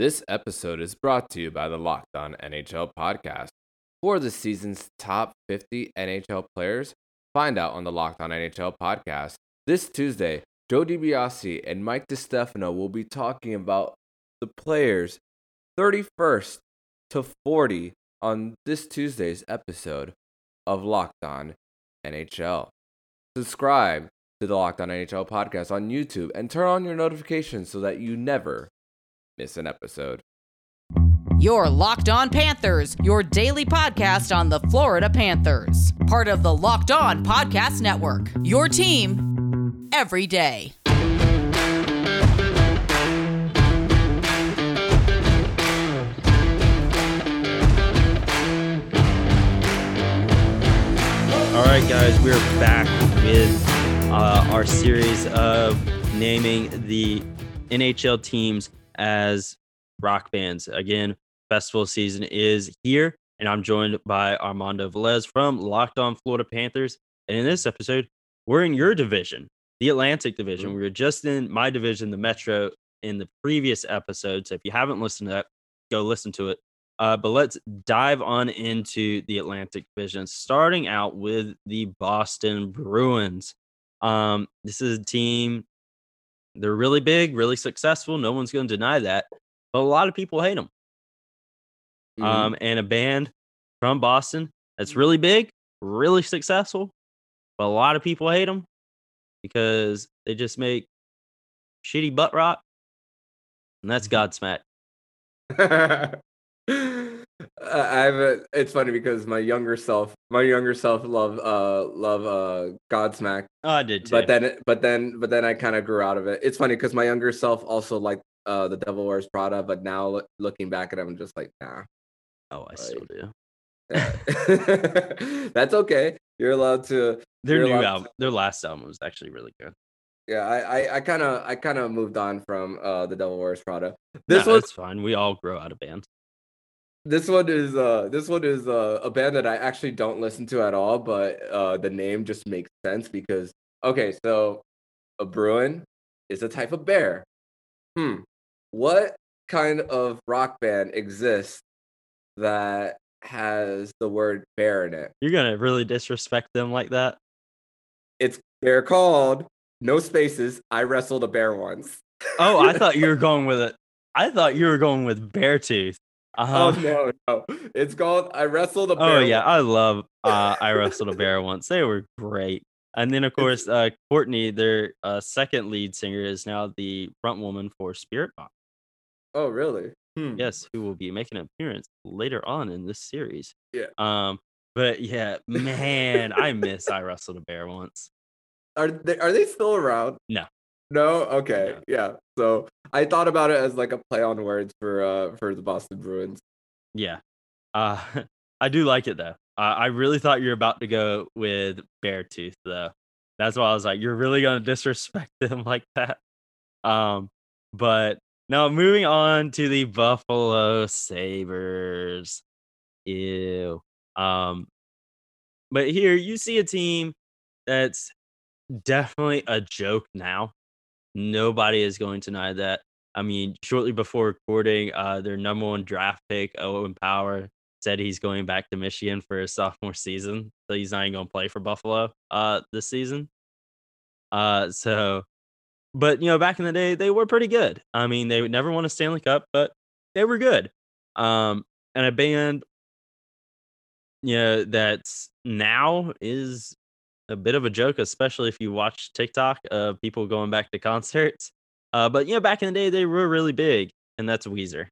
This episode is brought to you by the Locked On NHL podcast. For the season's top 50 NHL players, find out on the Locked On NHL podcast. This Tuesday, Joe DiBiase and Mike DiStefano will be talking about the players 31st to 40 on this Tuesday's episode of Locked On NHL. Subscribe to the Locked On NHL podcast on YouTube and turn on your notifications so that you never miss an episode. Your Locked On Panthers, your daily podcast on the Florida Panthers. Part of the Locked On Podcast Network. Your team every day. All right, guys, we're back with uh, our series of naming the NHL teams as rock bands. Again, festival season is here, and I'm joined by Armando Velez from Locked On Florida Panthers. And in this episode, we're in your division, the Atlantic Division. We were just in my division, the Metro, in the previous episode. So if you haven't listened to that, go listen to it. Uh, but let's dive on into the Atlantic Division, starting out with the Boston Bruins. Um, this is a team, they're really big, really successful. No one's going to deny that. But a lot of people hate them. Mm-hmm. Um, and a band from Boston that's really big, really successful, but a lot of people hate them because they just make shitty butt rock, and that's Godsmack. Uh, it's funny because my younger self, my younger self love uh love uh Godsmack, Oh, I did too. but then but then but then I kind of grew out of it. It's funny because my younger self also liked uh the Devil Wears Prada, but now loo- looking back at it, I'm just like nah. oh, I still do. Yeah. That's okay. You're allowed to. Their new album, their last album was actually really good. Yeah, I I kind of I kind of moved on from uh the Devil Wears Prada. This one that's fine. We all grow out of bands. This one is uh this one is uh, a band that I actually don't listen to at all, but uh the name just makes sense because okay, so a Bruin is a type of bear. Hmm. What kind of rock band exists that has the word bear in it? You're gonna really disrespect them like that? It's they're called no spaces. I wrestled a bear once. Oh, I thought you were going with it. I thought you were going with Beartooth. Uh-huh. Oh no, no. It's called I wrestled a bear. Oh yeah, once. I love uh I wrestled a bear once. They were great. And then of course uh Courtney, their uh, second lead singer, is now the front woman for Spiritbox. Oh really? Hmm. Yes, who will be making an appearance later on in this series. Yeah. Um, but yeah, man, I miss I wrestled a bear once. Are they are they still around? No. No? Okay. No. Yeah. So I thought about it as like a play on words for uh for the Boston Bruins. Yeah. Uh I do like it though. Uh, I really thought you were about to go with Beartooth though. That's why I was like, you're really gonna disrespect them like that. Um, but now moving on to the Buffalo Sabres. Ew. Um, but here you see a team that's definitely a joke now. Nobody is going to deny that. I mean, shortly before recording, uh, their number one draft pick, Owen Power, said he's going back to Michigan for his sophomore season. So he's not even going to play for Buffalo uh, this season. Uh, so, but you know, back in the day, they were pretty good. I mean, they would never won a Stanley Cup, but they were good. Um, and a band, you know, that's now is a bit of a joke, especially if you watch TikTok of people going back to concerts. Uh, but you know, back in the day, they were really big, and that's Weezer.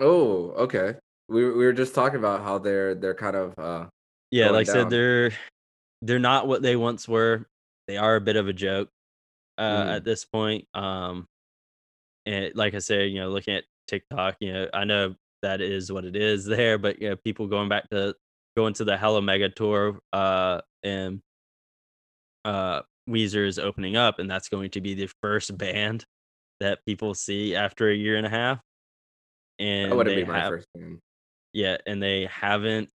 Oh, okay. We we were just talking about how they're they're kind of uh Yeah, like I said, they're they're not what they once were. They are a bit of a joke uh, Mhm. at this point. Um, and like I said, you know, looking at TikTok, you know, I know that is what it is there, but you know, people going back to going to the Hella Mega tour, uh, and uh, Weezer is opening up, and that's going to be the first band that people see after a year and a half. And that wouldn't they be my have, first name. yeah, and they haven't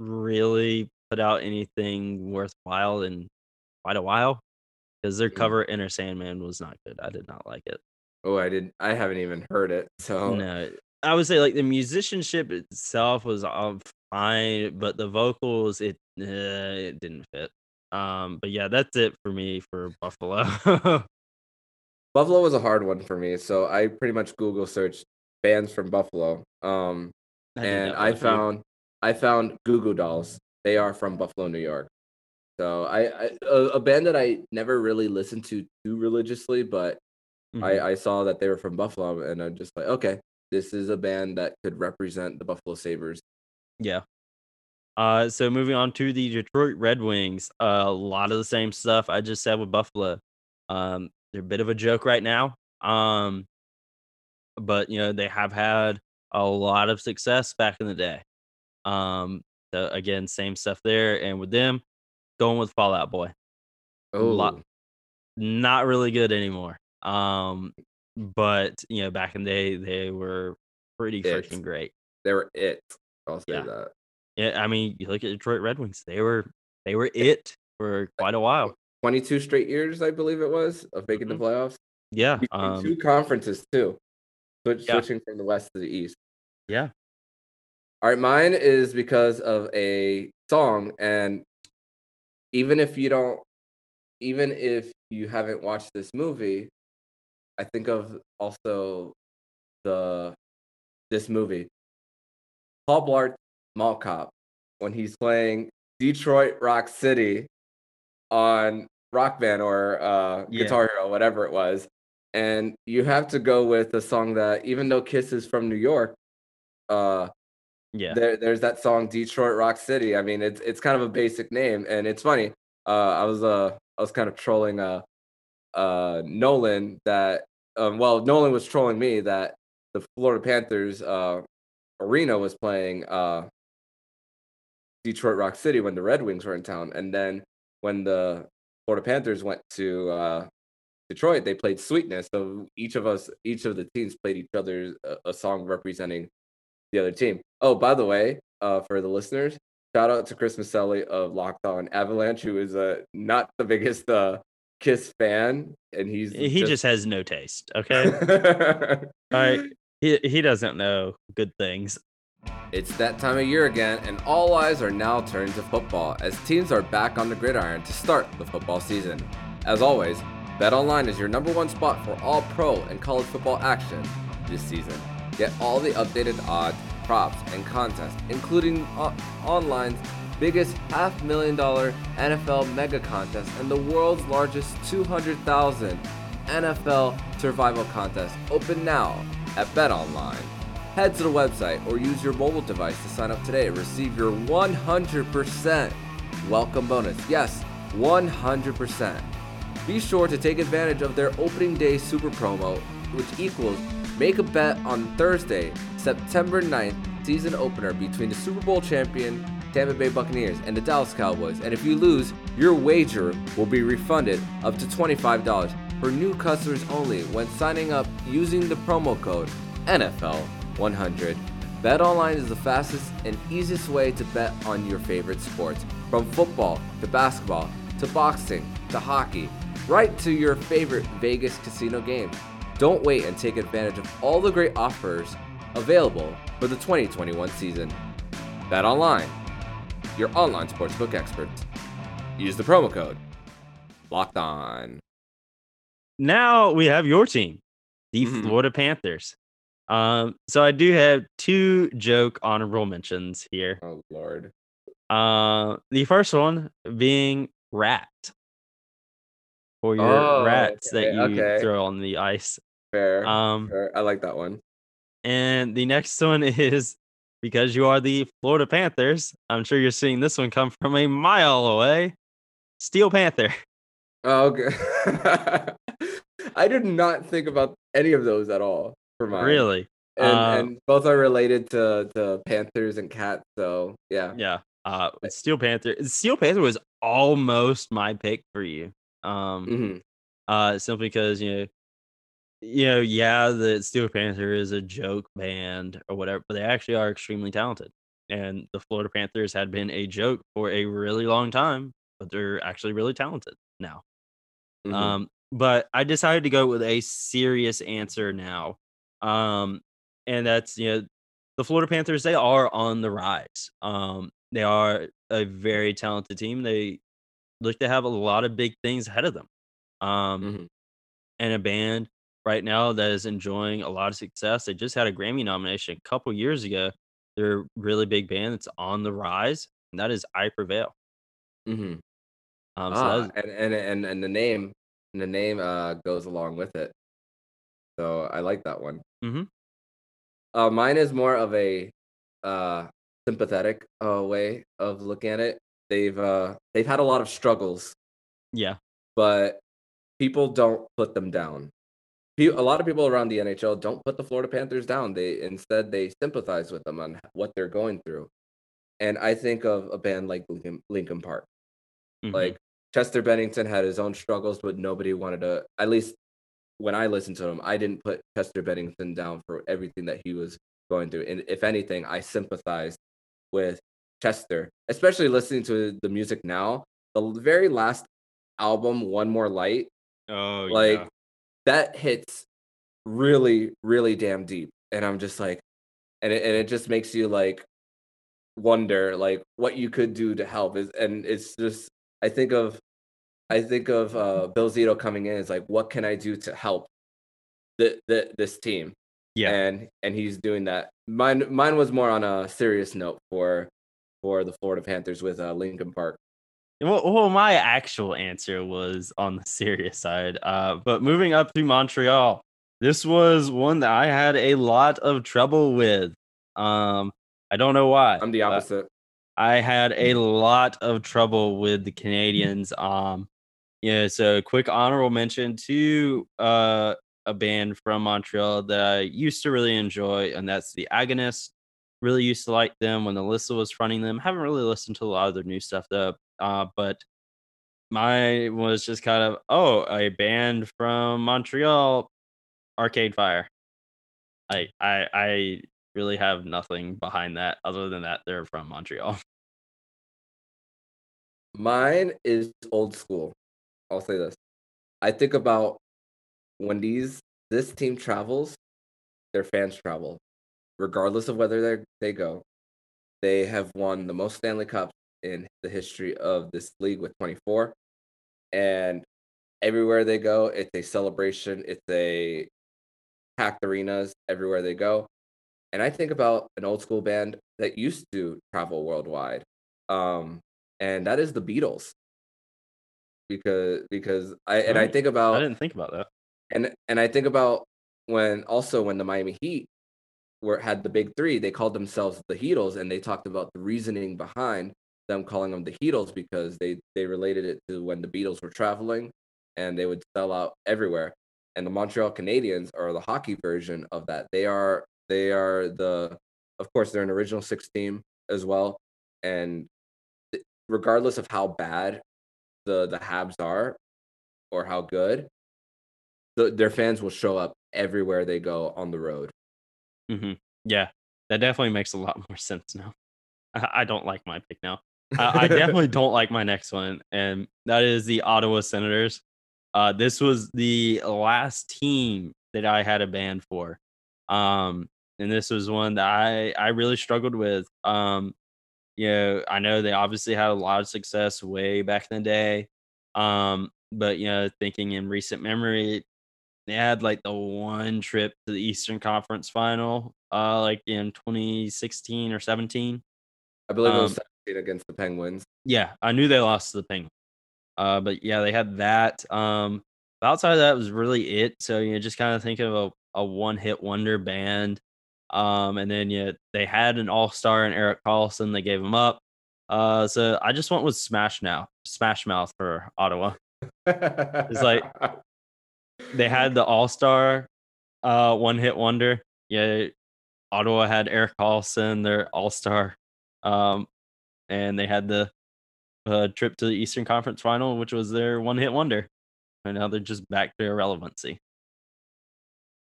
really put out anything worthwhile in quite a while because their Mm. cover Enter Sandman was not good. I did not like it. Oh, I didn't. I haven't even heard it. So No, I would say like the musicianship itself was fine, but the vocals it uh, it didn't fit. Um, but yeah, that's it for me for Buffalo. Buffalo was a hard one for me. So I pretty much Google searched bands from Buffalo. Um, I and I found I found Goo Goo Dolls. They are from Buffalo, New York. So I, I a, a band that I never really listened to too religiously, but Mhm. I, I saw that they were from Buffalo, and I'm just like, okay, this is a band that could represent the Buffalo Sabres. Yeah. Uh, so moving on to the Detroit Red Wings, uh, a lot of the same stuff I just said with Buffalo. Um, they're a bit of a joke right now. Um, but you know they have had a lot of success back in the day. Um, so again, same stuff there, and with them, going with Fall Out Boy, Oh, lot- not really good anymore. Um, but you know back in the day they were pretty It's- freaking great. they were it. I'll say Yeah. that. Yeah, I mean, you look at Detroit Red Wings; they were they were it for quite a while. 22 straight years, I believe it was, of making the Mhm. playoffs. Yeah, um, two conferences too. Switch, Yeah. Switching from the west to the east. yeah. All right, mine is because of a song, and even if you don't, even if you haven't watched this movie, I think of also the this movie, Paul Blart Mall Cop, when he's playing Detroit Rock City on Rock Band or uh, Yeah. Guitar Hero, whatever it was, and you have to go with a song that even though Kiss is from New York, uh, Yeah. there, there's that song Detroit Rock City. I mean, it's it's kind of a basic name, and it's funny. Uh, I was uh I was kind of trolling uh uh Nolan that um well Nolan was trolling me that the Florida Panthers uh arena was playing uh Detroit Rock City when the Red Wings were in town, and then when the Florida Panthers went to uh Detroit, they played Sweetness. So each of us, each of the teams played each other a, a song representing the other team. Oh, by the way, uh, for the listeners, shout out to Chris Maselli of Locked On Avalanche, who is uh, not the biggest uh, Kiss fan, and he's he just has no taste. Okay, I he he doesn't know good things. It's that time of year again, and all eyes are now turned to football as teams are back on the gridiron to start the football season. As always, BetOnline is your number one spot for all pro and college football action this season. Get all the updated odds, props, and contests, including o- online's biggest half million dollar NFL mega contest and the world's largest 200,000 NFL survival contest open now at BetOnline. Head to the website or use your mobile device to sign up today receive your 100% welcome bonus. Yes, 100%. Be sure to take advantage of their opening day super promo, which equals make a bet on Thursday, September 9th, season opener between the Super Bowl champion Tampa Bay Buccaneers and the Dallas Cowboys. And if you lose, your wager will be refunded up to $25 for new customers only when signing up using the promo code NFL100. BetOnline is the fastest and easiest way to bet on your favorite sports, from football to basketball to boxing to hockey, right to your favorite Vegas casino games. Don't wait and take advantage of all the great offers available for the 2021 season. BetOnline, your online sportsbook experts. Use the promo code Locked On. Now we have your team, the Mhm. Florida Panthers. Um, so I do have two joke honorable mentions here. Oh Lord. Uh, the first one being rat for your Oh, rats that you okay. throw on the ice. Fair. Um, fair. I like that one. and the next one is because you are the Florida Panthers. I'm sure you're seeing this one come from a mile away. Steel Panther. Oh, okay. I did not think about any of those at all for mine. Really? And, Uh, and both are related to, to panthers and cats. So yeah. Yeah. Uh, Steel Panther. Steel Panther was almost my pick for you. Um, Mhm. uh, simply because you know, you know, yeah, the Steel Panther is a joke band or whatever, but they actually are extremely talented. And the Florida Panthers had been a joke for a really long time, but they're actually really talented now. Mhm. Um, but I decided to go with a serious answer now. Um, and that's you know the Florida Panthers. They are on the rise. Um, they are a very talented team. They look to have a lot of big things ahead of them. Um, Mhm. and a band right now that is enjoying a lot of success. They just had a Grammy nomination a couple years ago. They're a really big band that's on the rise, and that is I Prevail. Mm-hmm. Um, so Ah, is, and and and and the name and the name uh goes along with it. So I like that one. Mhm. Uh, mine is more of a uh sympathetic uh way of looking at it. They've uh they've had a lot of struggles, yeah, but people don't put them down. A lot of people around the NHL don't put the Florida Panthers down. They instead they sympathize with them on what they're going through. And I think of a band like Linkin, Linkin Park. mhm. Like Chester Bennington had his own struggles, but nobody wanted to. At least when I listened to him, I didn't put Chester Bennington down for everything that he was going through. And if anything, I sympathized with Chester, especially listening to the music now. The very last album, One More Light, oh like yeah, that hits really, really damn deep. And I'm just like, and it, and it just makes you like wonder like what you could do to help is and it's just I think of I think of uh Bill Zito coming in as like what can I do to help the, the this team yeah. and and he's doing that mine mine was more on a serious note for for the Florida Panthers with uh Linkin Park Well, well, my actual answer was on the serious side. Uh, but moving up to Montreal, this was one that I had a lot of trouble with. Um, I don't know why. I'm the opposite I had a lot of trouble with the Canadiens. Um, yeah, so quick honorable mention to uh a band from Montreal that I used to really enjoy, and that's the Agonist. Really used to like them when Alissa was fronting them. Haven't really listened to a lot of their new stuff though. Uh, but mine was just kind of oh, a band from Montreal, Arcade Fire. I I I really have nothing behind that other than that they're from Montreal. mine is old school I'll say this I think about when these this team travels their fans travel regardless of whether they they go They have won the most Stanley Cups in the history of this league with 24. And everywhere they go, it's a celebration. It's a packed arenas everywhere they go. And I think about an old school band that used to travel worldwide. Um, and that is the Beatles. Because because I and I think about I didn't think about that. and and I think about when also when the Miami Heat were had the big three, they called themselves the Heatles, and they talked about the reasoning behind them calling them the Heatles because they they related it to when the Beatles were traveling, and they would sell out everywhere. And the Montreal Canadiens are the hockey version of that. They are they are the of course they're an original six team as well, and eh, regardless of how bad the the Habs are or how good, the, their fans will show up everywhere they go on the road. hmm Yeah, that definitely makes a lot more sense now. I, I don't like my pick now. I, I definitely don't like my next one, and that is the Ottawa Senators. Uh, this was the last team that I had a band for, um, and this was one that I I really struggled with. Um, you know, I know they obviously had a lot of success way back in the day, um, but you know, thinking in recent memory, they had like the one trip to the Eastern Conference Final, uh, like in 2016 or 17. I believe it was Um, 17 against the Penguins. Yeah, I knew they lost to the Penguins. Uh, but yeah, they had that. Um, but outside of that was really it. So you know, just kind of thinking of a, a one hit wonder band. Um, and then yeah, they had an all star in Erik Karlsson. They gave him up. Uh, so I just went with Smash Now, Smash Mouth for Ottawa. it's like- They had the all star, uh, one hit wonder. Yeah, Ottawa had Erik Karlsson, their all star. Um, and they had the uh, trip to the Eastern Conference Final, which was their one hit wonder. And now they're just back to irrelevancy.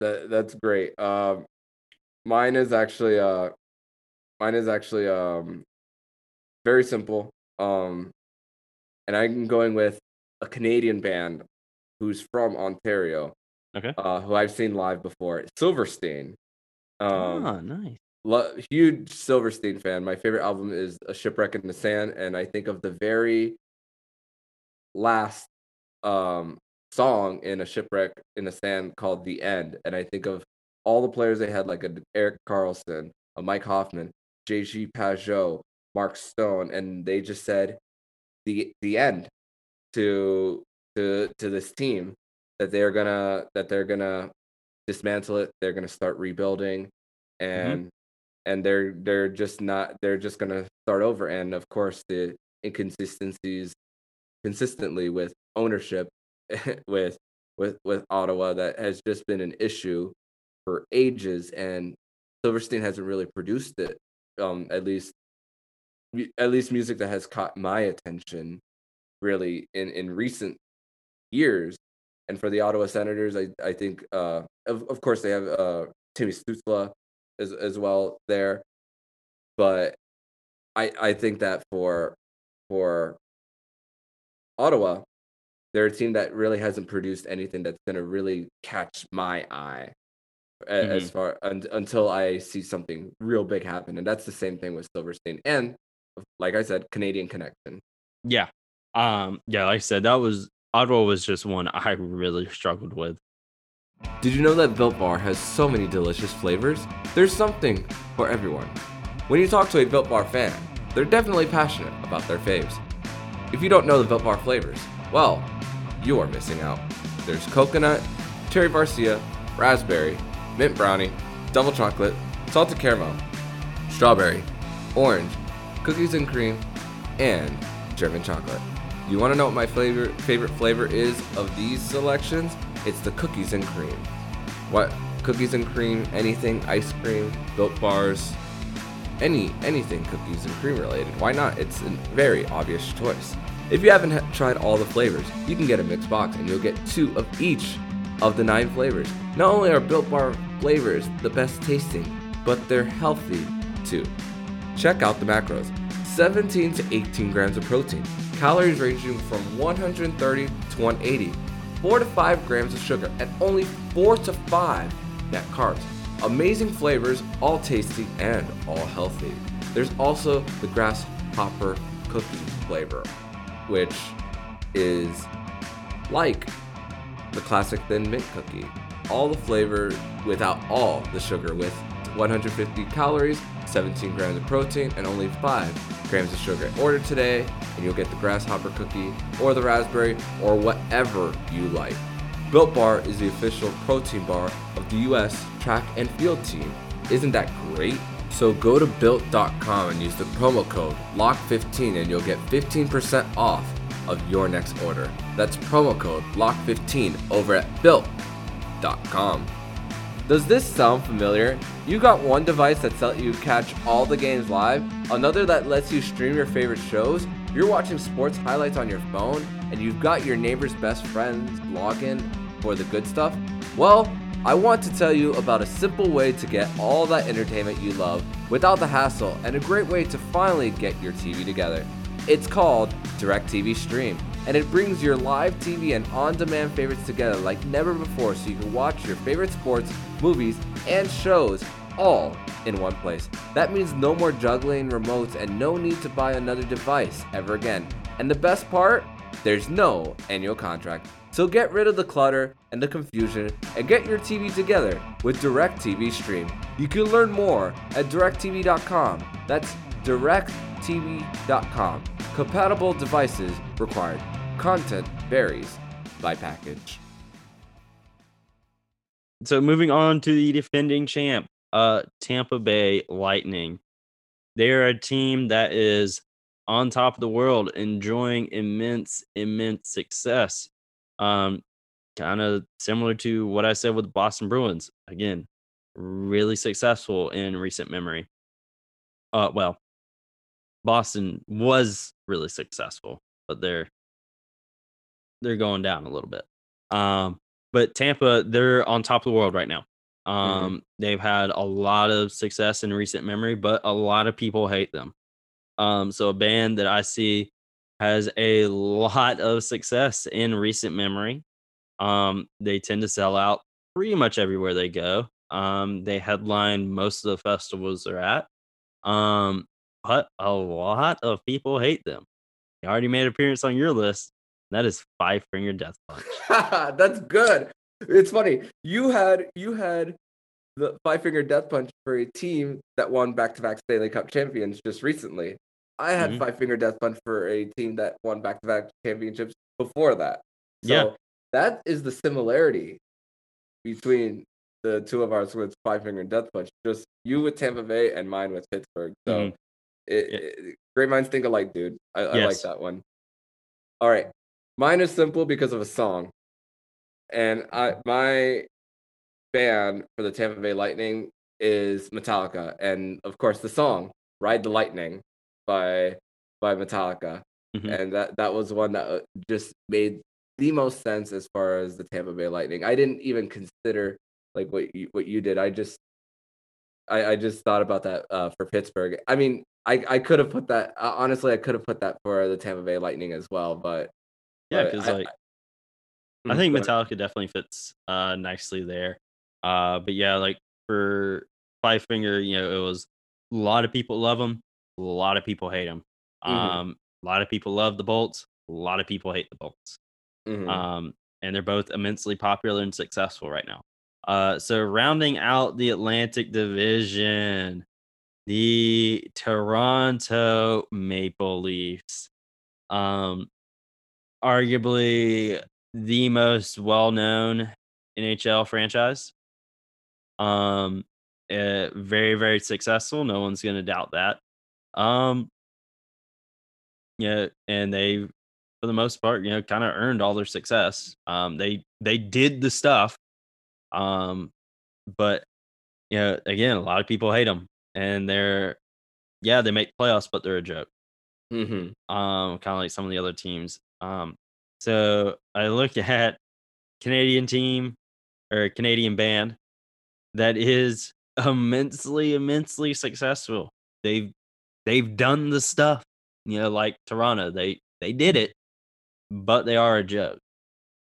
that, that's great. Um, mine is actually uh, mine is actually um, very simple. Um, and I'm going with a Canadian band who's from Ontario. Okay. Uh, who I've seen live before. Silverstein. Um, ah, nice. lo- huge Silverstein fan. My favorite album is A Shipwreck in the Sand, and I think of the very last um song in A Shipwreck in the Sand called The End, and I think of all the players they had, like a Erik Karlsson, a Mike Hoffman, JG Pageau, Mark Stone, and they just said the the end to to to this team that they're gonna that they're gonna dismantle it. They're gonna start rebuilding, mm-hmm. and and they're they're just not they're just gonna start over. And of course, the inconsistencies consistently with ownership with with with Ottawa that has just been an issue for ages, and Silverstein hasn't really produced it. Um, at least at least music that has caught my attention really in in recent years. And for the Ottawa Senators, I I think uh of of course they have uh Timmy Stützle as as well there, but I I think that for for Ottawa, they're a team that really hasn't produced anything that's going to really catch my eye a- as far un, until I see something real big happen, and that's the same thing with Silverstein and like I said, Canadian connection. Yeah. Um, yeah, like I said, that was Ottawa was just one I really struggled with. Did you know that Built Bar has so many delicious flavors? There's something for everyone. When you talk to a Built Bar fan, they're definitely passionate about their faves. If you don't know the Built Bar flavors, well, you are missing out. There's coconut, cherry barcia, raspberry, mint brownie, double chocolate, salted caramel, strawberry, orange, cookies and cream, and German chocolate. You want to know what my flavor favorite flavor is of these selections? It's the cookies and cream. What cookies and cream, anything ice cream, built bars, any anything cookies and cream related. Why not? It's a very obvious choice. If you haven't ha- tried all the flavors, you can get a mixed box and you'll get two of each of the nine flavors. Not only are Built Bar flavors the best tasting, but they're healthy too. Check out the macros 17 to 18 grams of protein, calories ranging from 130 to 180, 4 to 5 grams of sugar, and only 4 to 5 net carbs. Amazing flavors, all tasty and all healthy. There's also the grasshopper cookie flavor, which is like the classic thin mint cookie. All the flavor without all the sugar with 150 calories, 17 grams of protein, and only 5 grams of sugar. Order today and you'll get the grasshopper cookie or the raspberry or whatever you like. Built Bar is the official protein bar of the US track and field team. Isn't that great? So go to built.com and use the promo code LOCK15 and you'll get 15% off of your next order. That's promo code LOCK15 over at built.com. Does this sound familiar? You got one device that lets you catch all the games live, another that lets you stream your favorite shows, you're watching sports highlights on your phone, and you've got your neighbor's best friend's login for the good stuff? Well, I want to tell you about a simple way to get all that entertainment you love without the hassle and a great way to finally get your TV together. It's called DirecTV Stream, and it brings your live TV and on demand favorites together like never before so you can watch your favorite sports, movies, and shows all in one place. That means no more juggling remotes and no need to buy another device ever again. And the best part? There's no annual contract. So get rid of the clutter and the confusion and get your TV together with DirecTV Stream. You can learn more at directv.com. That's directv.com. Compatible devices required. Content varies by package. So moving on to the defending champ, uh, Tampa Bay Lightning. They're a team that is on top of the world, enjoying immense, immense success. Um, kind of similar to what I said with the Boston Bruins. Again, really successful in recent memory. Uh, well, Boston was really successful, but they're they're going down a little bit. Um, but Tampa, they're on top of the world right now. Um, they've had a lot of success in recent memory, but a lot of people hate them. Um, so a band that I see has a lot of success in recent memory Um, they tend to sell out pretty much everywhere they go. Um, they headline most of the festivals they're at. Um, but a lot of people hate them. They already made an appearance on your list. That is Five Finger Death Punch. That's good. It's funny. You had you had the Five Finger Death Punch for a team that won back to back Stanley Cup champions just recently. I had Mhm. Five Finger Death Punch for a team that won back to back championships before that. So Yeah. that is the similarity between the two of ours with Five Finger Death Punch. Just you with Tampa Bay and mine with Pittsburgh. So Mhm. It, Yeah. it- great minds think alike, dude. I, I like that one. All right. Mine is simple because of a song. And I my band for the Tampa Bay Lightning is Metallica. And of course the song Ride the Lightning by by Metallica. Mhm. And that that was one that uh, just made the most sense as far as the Tampa Bay Lightning. I didn't even consider like what you what you did. I just I, I just thought about that uh, for Pittsburgh. I mean, I, I could have put that uh, honestly. I could have put that for the Tampa Bay Lightning as well, but Yeah, because I- like I Mm, think. Metallica definitely fits uh nicely there. Uh but yeah, like for Five Finger, you know, it was a lot of people love them, a lot of people hate them. Mhm. Um a lot of people love the Bolts, a lot of people hate the Bolts. Mhm. Um and they're both immensely popular and successful right now. Uh so rounding out the Atlantic Division, the Toronto Maple Leafs. Um arguably the most well-known NHL franchise. Um, uh, very very successful. No one's gonna doubt that. Um, yeah, and they, for the most part, you know, kind of earned all their success. Um, they they did the stuff. Um, but you know, again, a lot of people hate them, and they're, yeah, they make playoffs, but they're a joke Mhm. um, kind of like some of the other teams. Um, so I look at Canadian team or Canadian band that is immensely, immensely successful. They've they've done the stuff, you know, like Toronto. They they did it, but they are a joke,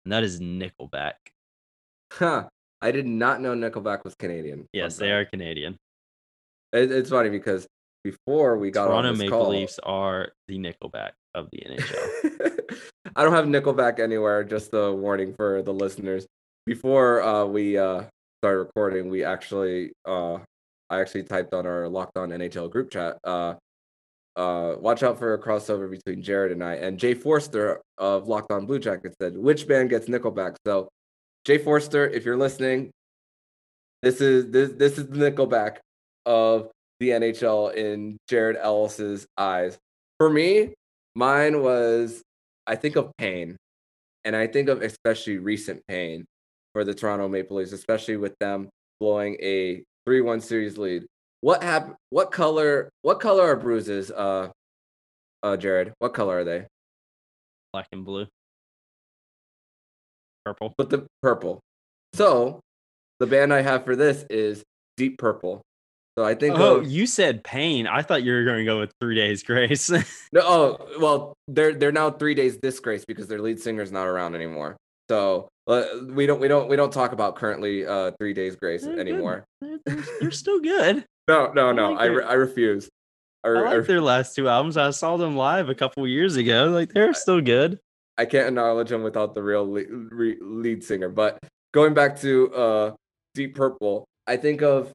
and that is Nickelback. Huh. I did not know Nickelback was Canadian. Yes, they are Canadian. It, it's funny because before we got Toronto on this Maple call, Leafs are the Nickelback of the NHL. I don't have Nickelback anywhere. Just a warning for the listeners. Before uh, we uh, started recording, we actually, uh, I actually typed on our Locked On NHL group chat. Uh, uh, watch out for a crossover between Jared and I. And Jay Forster of Locked On Blue Jackets said, "Which band gets Nickelback?" So, Jay Forster, if you're listening, this is this this is the Nickelback of the NHL in Jared Ellis's eyes. For me, mine was I think of pain, and I think of especially recent pain for the Toronto Maple Leafs, especially with them blowing a three-one series lead. What happened? What color? What color are bruises? Uh, uh, Jared, what color are they? Black and blue, purple. But the purple. So, the band I have for this is Deep Purple. So I think Oh, of you said pain. I thought you were going to go with Three Days Grace. No, oh well, they're they're now three days disgrace because their lead singer's not around anymore. So uh, we don't we don't we don't talk about currently uh three days grace They're anymore. they're, they're, they're still good. No, no, I no. like I, re- I refuse. I, I re- I, like their last two albums. I saw them live a couple years ago. Like they're still good. I can't acknowledge them without the real lead, lead singer. But going back to uh Deep Purple, I think of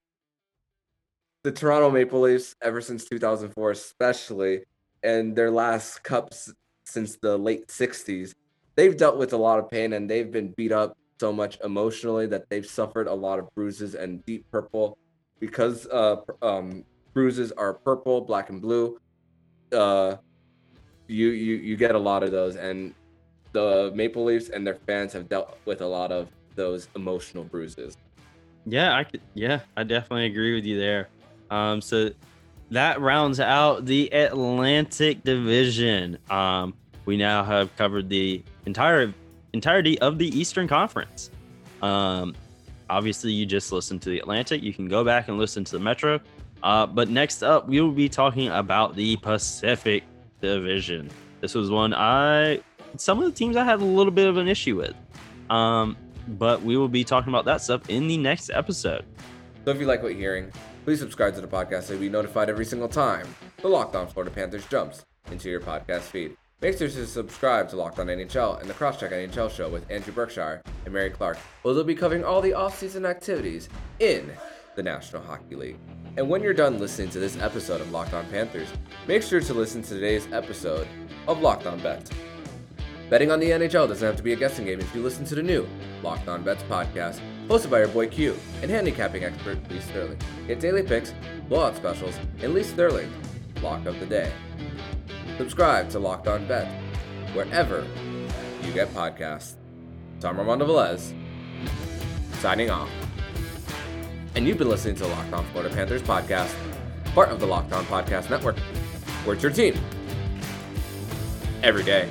the Toronto Maple Leafs ever since 2004, especially, and their last cups since the late 60s. They've dealt with a lot of pain and they've been beat up so much emotionally that they've suffered a lot of bruises and Deep Purple because uh um bruises are purple, black and blue. Uh you you you get a lot of those and the Maple Leafs and their fans have dealt with a lot of those emotional bruises. Yeah, I could. Yeah, I definitely agree with you there. Um, so that rounds out the Atlantic Division. Um, we now have covered the entire entirety of the Eastern Conference. Um, obviously, you just listened to the Atlantic. You can go back and listen to the Metro. Uh, but next up, we will be talking about the Pacific Division. This was one I, some of the teams I had a little bit of an issue with. Um, but we will be talking about that stuff in the next episode. So if you like what you're hearing, please subscribe to the podcast so you'll be notified every single time the Locked On Florida Panthers jumps into your podcast feed. Make sure to subscribe to Locked On NHL and the Crosscheck NHL show with Andrew Berkshire and Mary Clark, where they'll be covering all the off-season activities in the National Hockey League. And when you're done listening to this episode of Locked On Panthers, make sure to listen to today's episode of Locked On Bets. Betting on the NHL doesn't have to be a guessing game if you listen to the new Locked On Bets podcast, hosted by your boy Q and handicapping expert Lee Sterling. Get daily picks, blowout specials, and Lee Sterling lock of the day. Subscribe to Locked On Bet wherever you get podcasts. Tom Armando Velez, signing off. And you've been listening to Locked On Florida Panthers podcast, part of the Locked On Podcast Network, where it's your team every day.